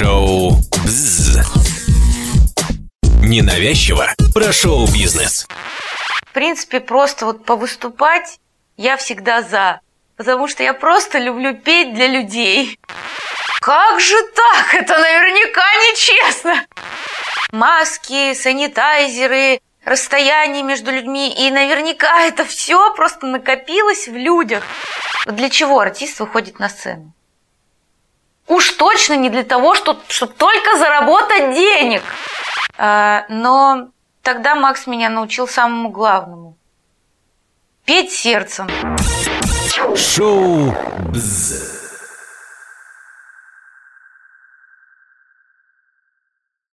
Шоу «Бзз». Ненавязчиво про шоу-бизнес. В принципе, просто вот повыступать я всегда за. Потому что я просто люблю петь для людей. Как же так? Это наверняка нечестно. Маски, санитайзеры, расстояние между людьми. И наверняка это все просто накопилось в людях. Для чего артист выходит на сцену? Уж точно не для того, чтобы, чтобы только заработать денег. А, но тогда Макс меня научил самому главному. Петь сердцем. Шоу «Бзз».